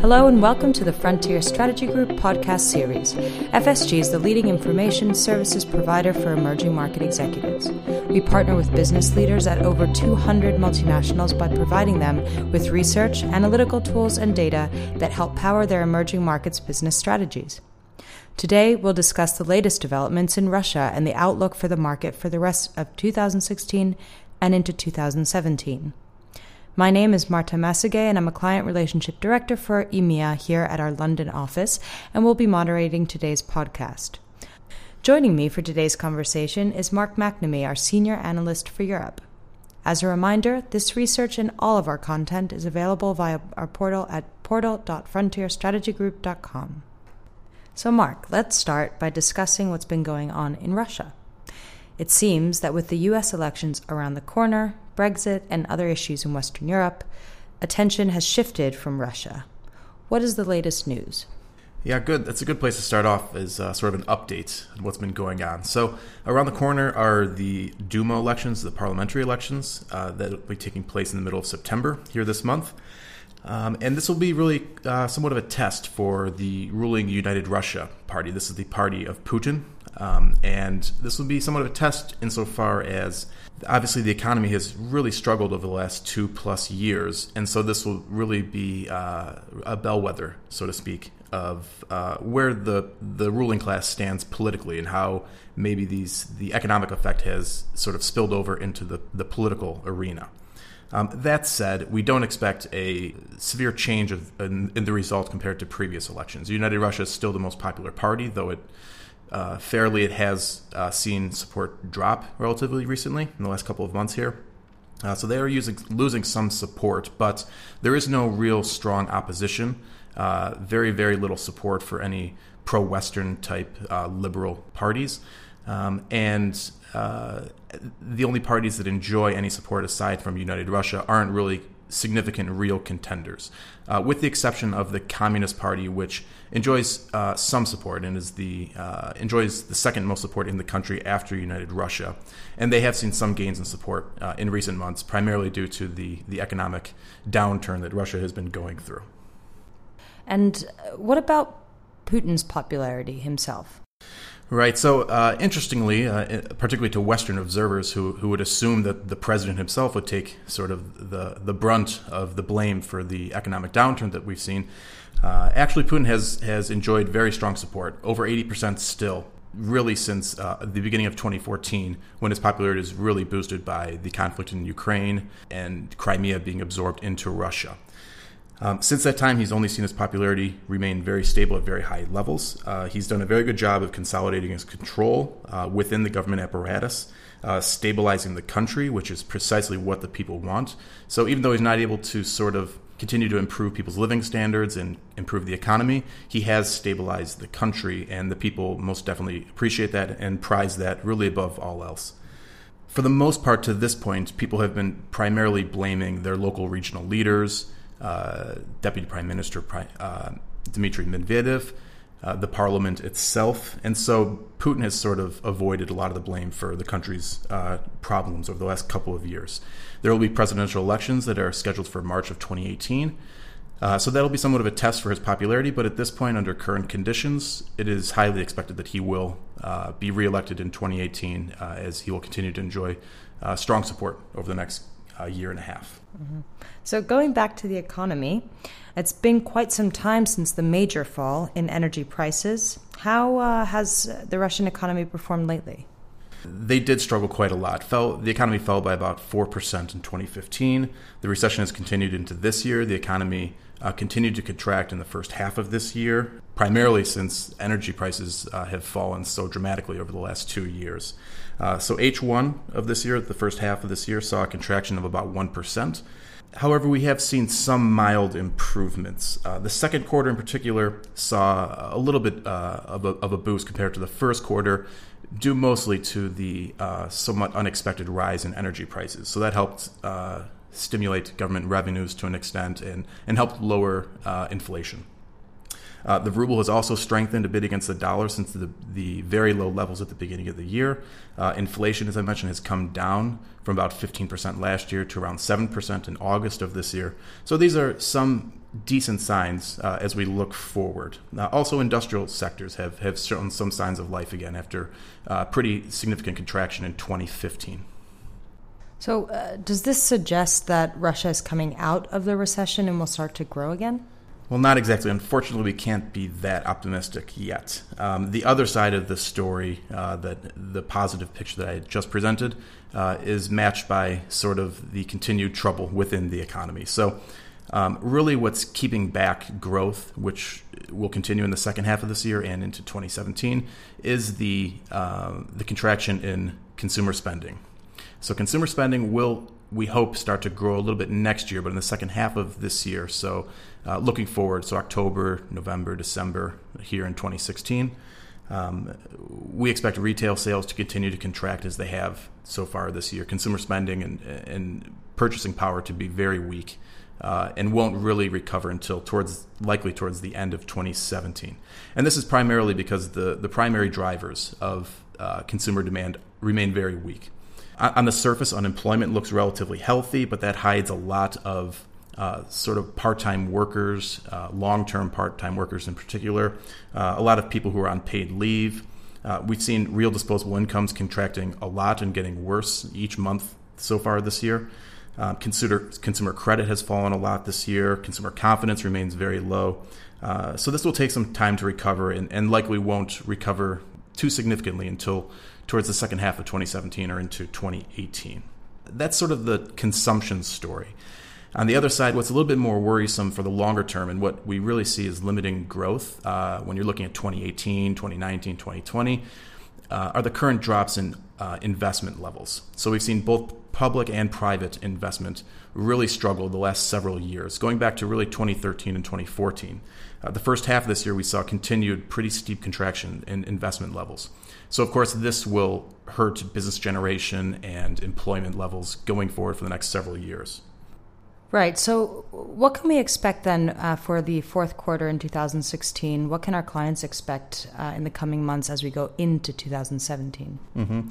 Hello and welcome to the Frontier Strategy Group podcast series. FSG is the leading information services provider for emerging market executives. We partner with business leaders at over 200 multinationals by providing them with research, analytical tools, and data that help power their emerging markets business strategies. Today, we'll discuss the latest developments in Russia and the outlook for the market for the rest of 2016 and into 2017. My name is Marta Masage, and I'm a Client Relationship Director for EMEA here at our London office, and will be moderating today's podcast. Joining me for today's conversation is Mark McNamee, our Senior Analyst for Europe. As a reminder, this research and all of our content is available via our portal at portal.frontierstrategygroup.com. So, Mark, let's start by discussing what's been going on in Russia. It seems that with the US elections around the corner, Brexit, and other issues in Western Europe, attention has shifted from Russia. What is the latest news? Yeah, good. That's a good place to start off as uh, sort of an update on what's been going on. So, around the corner are the Duma elections, the parliamentary elections uh, that will be taking place in the middle of September here this month. Um, and this will be really uh, somewhat of a test for the ruling United Russia party. This is the party of Putin. Um, and this will be somewhat of a test insofar as obviously the economy has really struggled over the last two plus years, and so this will really be uh, a bellwether, so to speak, of uh, where the the ruling class stands politically and how maybe these the economic effect has sort of spilled over into the, the political arena. Um, that said, we don't expect a severe change of, in, in, the result compared to previous elections. United Russia is still the most popular party, though it uh, fairly, it has uh, seen support drop relatively recently in the last couple of months here. Uh, so they are using, losing some support, but there is no real strong opposition. Uh, very, very little support for any pro Western type uh, liberal parties. Um, and uh, the only parties that enjoy any support aside from United Russia aren't really significant real contenders, uh, with the exception of the Communist Party, which enjoys uh, some support and is the uh, enjoys the second most support in the country after United Russia, and they have seen some gains in support uh, in recent months, primarily due to the the economic downturn that Russia has been going through. And uh, what about Putin's popularity himself? Right. So, uh, interestingly, uh, particularly to Western observers who, who would assume that the president himself would take sort of the, the brunt of the blame for the economic downturn that we've seen, uh, actually, Putin has, has enjoyed very strong support, over 80% still, really since uh, the beginning of 2014, when his popularity is really boosted by the conflict in Ukraine and Crimea being absorbed into Russia. Um, since that time, he's only seen his popularity remain very stable at very high levels. Uh, he's done a very good job of consolidating his control uh, within the government apparatus, uh, stabilizing the country, which is precisely what the people want. So even though he's not able to sort of continue to improve people's living standards and improve the economy, he has stabilized the country, and the people most definitely appreciate that and prize that really above all else. For the most part, to this point, people have been primarily blaming their local regional leaders Deputy Prime Minister uh, Dmitry Medvedev, uh, the parliament itself. And so Putin has sort of avoided a lot of the blame for the country's uh, problems over the last couple of years. There will be presidential elections that are scheduled for March of 2018. Uh, so that'll be somewhat of a test for his popularity, but at this point, under current conditions, it is highly expected that he will uh, be reelected in 2018 as he will continue to enjoy strong support over the next year and a half. Mm-hmm. So, going back to the economy, it's been quite some time since the major fall in energy prices. How uh, has the Russian economy performed lately? They did struggle quite a lot. Fell, the economy fell by about 4% in 2015. The recession has continued into this year. The economy uh, continued to contract in the first half of this year, primarily since energy prices uh, have fallen so dramatically over the last two years. Uh, so H1 of this year, the first half of this year, saw a contraction of about 1%. However, we have seen some mild improvements. Uh, the second quarter, in particular, saw a little bit uh, of, a, of, a, boost compared to the first quarter, due mostly to the uh, somewhat unexpected rise in energy prices. So that helped uh, stimulate government revenues to an extent and, and helped lower inflation. Uh, the ruble has also strengthened a bit against the dollar since the, the very low levels at the beginning of the year. Uh, inflation, as I mentioned, has come down from about 15% last year to around 7% in August of this year. So these are some decent signs uh, as we look forward. also, industrial sectors have, have shown some signs of life again after uh, pretty significant contraction in 2015. So, uh, does this suggest that Russia is coming out of the recession and will start to grow again? Well, not exactly. Unfortunately, we can't be that optimistic yet. Um, the other side of the story, uh, that the positive picture that I just presented, uh, is matched by sort of the continued trouble within the economy. So, um, really, what's keeping back growth, which will continue in the second half of this year and into 2017, is the uh, the contraction in consumer spending. So consumer spending will, we hope, start to grow a little bit next year, but in the second half of this year. So uh, looking forward, so October, November, December here in 2016. Um, we expect retail sales to continue to contract as they have so far this year. Consumer spending and, and purchasing power to be very weak. Uh, and won't really recover until towards likely towards the end of 2017. And this is primarily because the the primary drivers of uh, consumer demand remain very weak on the surface, unemployment looks relatively healthy, but that hides a lot of uh, sort of part-time workers, uh, long-term part-time workers in particular, uh, a lot of people who are on paid leave. Uh, we've seen real disposable incomes contracting a lot and getting worse each month so far this year. Uh, consumer, consumer credit has fallen a lot this year. Consumer confidence remains very low. Uh, so this will take some time to recover and, and likely won't recover too significantly until towards the second half of 2017 or into 2018. That's sort of the consumption story. On the other side, what's a little bit more worrisome for the longer term and what we really see is limiting growth uh, when you're looking at 2018, 2019, 2020 uh, are the current drops in uh, investment levels. So we've seen both public and private investment really struggle the last several years, going back to really 2013 and 2014. Uh, the first half of this year, we saw continued pretty steep contraction in investment levels. So, of course, this will hurt business generation and employment levels going forward for the next several years. Right. So, what can we expect then uh, for the fourth quarter in 2016? What can our clients expect uh, in the coming months as we go into 2017? Mm-hmm.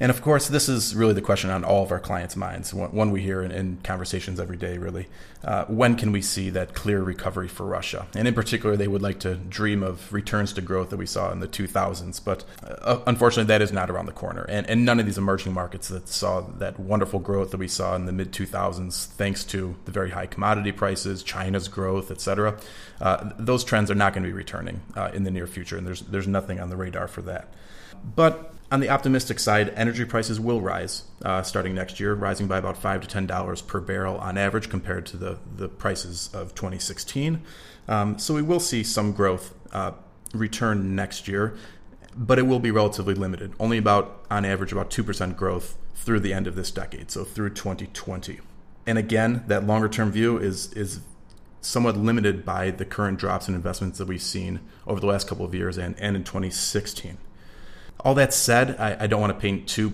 And of course, this is really the question on all of our clients' minds, one we hear in, in conversations every day, really. Uh, when can we see that clear recovery for Russia? And in particular, they would like to dream of returns to growth that we saw in the 2000s. But uh, unfortunately, that is not around the corner. And, and none of these emerging markets that saw that wonderful growth that we saw in the mid 2000s, thanks to the very high commodity prices, China's growth, et cetera, uh, those trends are not going to be returning uh, in the near future. And there's, there's nothing on the radar for that. But on the optimistic side, energy prices will rise uh, starting next year, rising by about five to ten dollars per barrel on average compared to the the prices of 2016. Um, so we will see some growth uh, return next year, but it will be relatively limited. Only about on average about two percent growth through the end of this decade, so through 2020. And again, that longer term view is is somewhat limited by the current drops in investments that we've seen over the last couple of years and, and in 2016. All that said, I, I don't want to paint too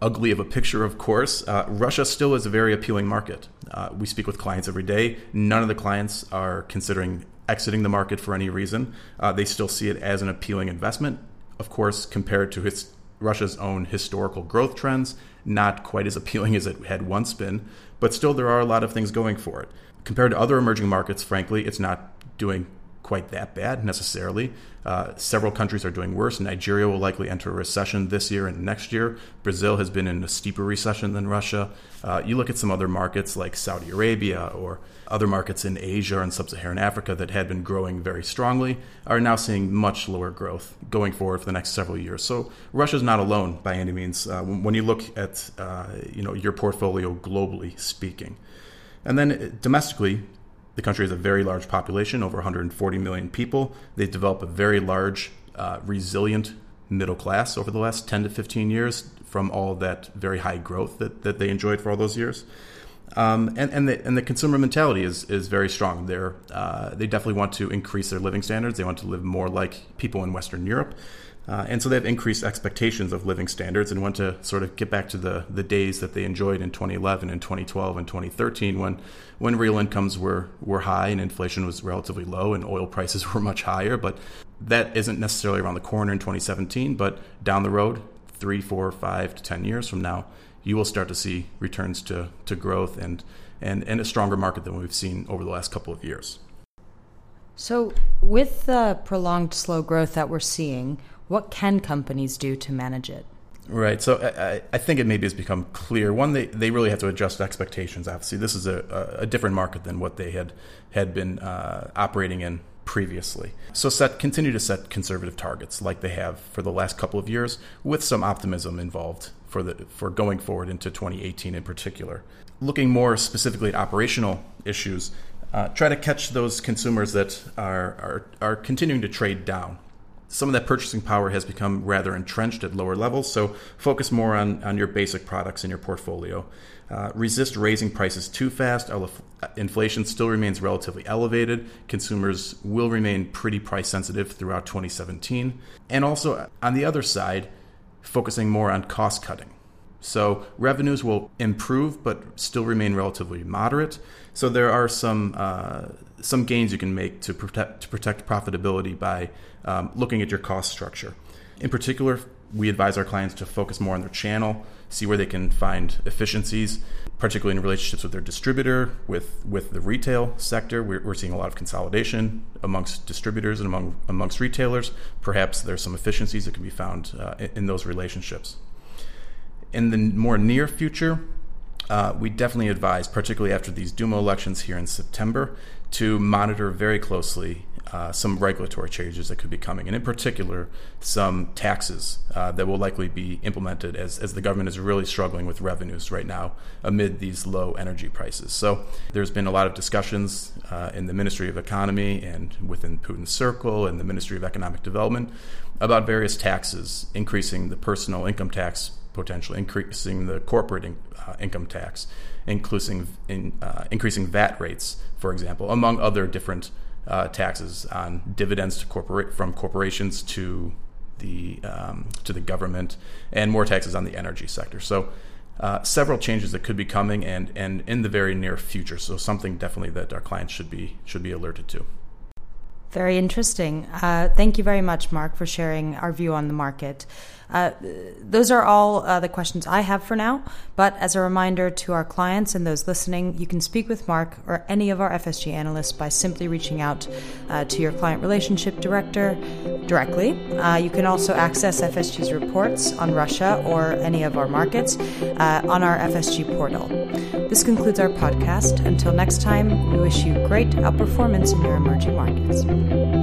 ugly of a picture, of course. Uh, Russia still is a very appealing market. Uh, we speak with clients every day. None of the clients are considering exiting the market for any reason. Uh, they still see it as an appealing investment. Of course, compared to his, Russia's own historical growth trends, not quite as appealing as it had once been, but still there are a lot of things going for it. Compared to other emerging markets, frankly, it's not doing quite that bad necessarily. Uh, several countries are doing worse. Nigeria will likely enter a recession this year and next year. Brazil has been in a steeper recession than Russia. Uh, you look at some other markets like Saudi Arabia or other markets in Asia and sub Saharan Africa that had been growing very strongly are now seeing much lower growth going forward for the next several years. So Russia's not alone by any means uh, when you look at uh, you know your portfolio globally speaking. And then uh, domestically, the country has a very large population, over 140 million people. They've developed a very large, uh, resilient middle class over the last 10 to 15 years from all that very high growth that, that they enjoyed for all those years. Um, and and the, and the consumer mentality is is very strong. Uh, they definitely want to increase their living standards. They want to live more like people in Western Europe. Uh, and so they have increased expectations of living standards and want to sort of get back to the, the days that they enjoyed in 2011 and 2012 and 2013 when, when real incomes were, were high and inflation was relatively low and oil prices were much higher. But that isn't necessarily around the corner in 2017, but down the road, three, four, five to 10 years from now, you will start to see returns to, to growth and, and, and a stronger market than we've seen over the last couple of years. So, with the prolonged slow growth that we're seeing, what can companies do to manage it? Right. So I, I, think it maybe has become clear. One, they, they really have to adjust expectations. Obviously, this is a, a different market than what they had had been uh, operating in previously. So set continue to set conservative targets like they have for the last couple of years, with some optimism involved for the for going forward into 2018 in particular. Looking more specifically at operational issues, uh, try to catch those consumers that are, are are continuing to trade down some of that purchasing power has become rather entrenched at lower levels. So focus more on, on your basic products in your portfolio. Uh, resist raising prices too fast. Inflation still remains relatively elevated. Consumers will remain pretty price sensitive throughout 2017. And also, on the other side, focusing more on cost cutting. So revenues will improve, but still remain relatively moderate. So there are some uh, some gains you can make to protect to protect profitability by um, looking at your cost structure. In particular, we advise our clients to focus more on their channel, see where they can find efficiencies, particularly in relationships with their distributor, with with the retail sector. We're, we're seeing a lot of consolidation amongst distributors and among amongst retailers. Perhaps there's some efficiencies that can be found uh, in, in those relationships in the more near future, uh, we definitely advise, particularly after these Duma elections here in September, to monitor very closely uh, some regulatory changes that could be coming, and in particular, some taxes uh, that will likely be implemented as, as the government is really struggling with revenues right now amid these low energy prices. So, there's been a lot of discussions uh, in the Ministry of Economy and within Putin's circle and the Ministry of Economic Development about various taxes, increasing the personal income tax potentially increasing the corporate in, uh, income tax, increasing in, uh, increasing VAT rates, for example, among other different uh, taxes on dividends to corporate from corporations to the um, to the government, and more taxes on the energy sector. So. Uh, several changes that could be coming and, and in the very near future. So something definitely that our clients should be should be alerted to. Very interesting. Uh, thank you very much, Mark, for sharing our view on the market. Uh, those are all uh, the questions I have for now. But as a reminder to our clients and those listening, you can speak with Mark or any of our FSG analysts by simply reaching out uh, to your client relationship director directly. Uh, you can also access FSG's reports on Russia or any of our markets uh, on our FSG portal. This concludes our podcast. Until next time, we wish you great outperformance in your emerging markets.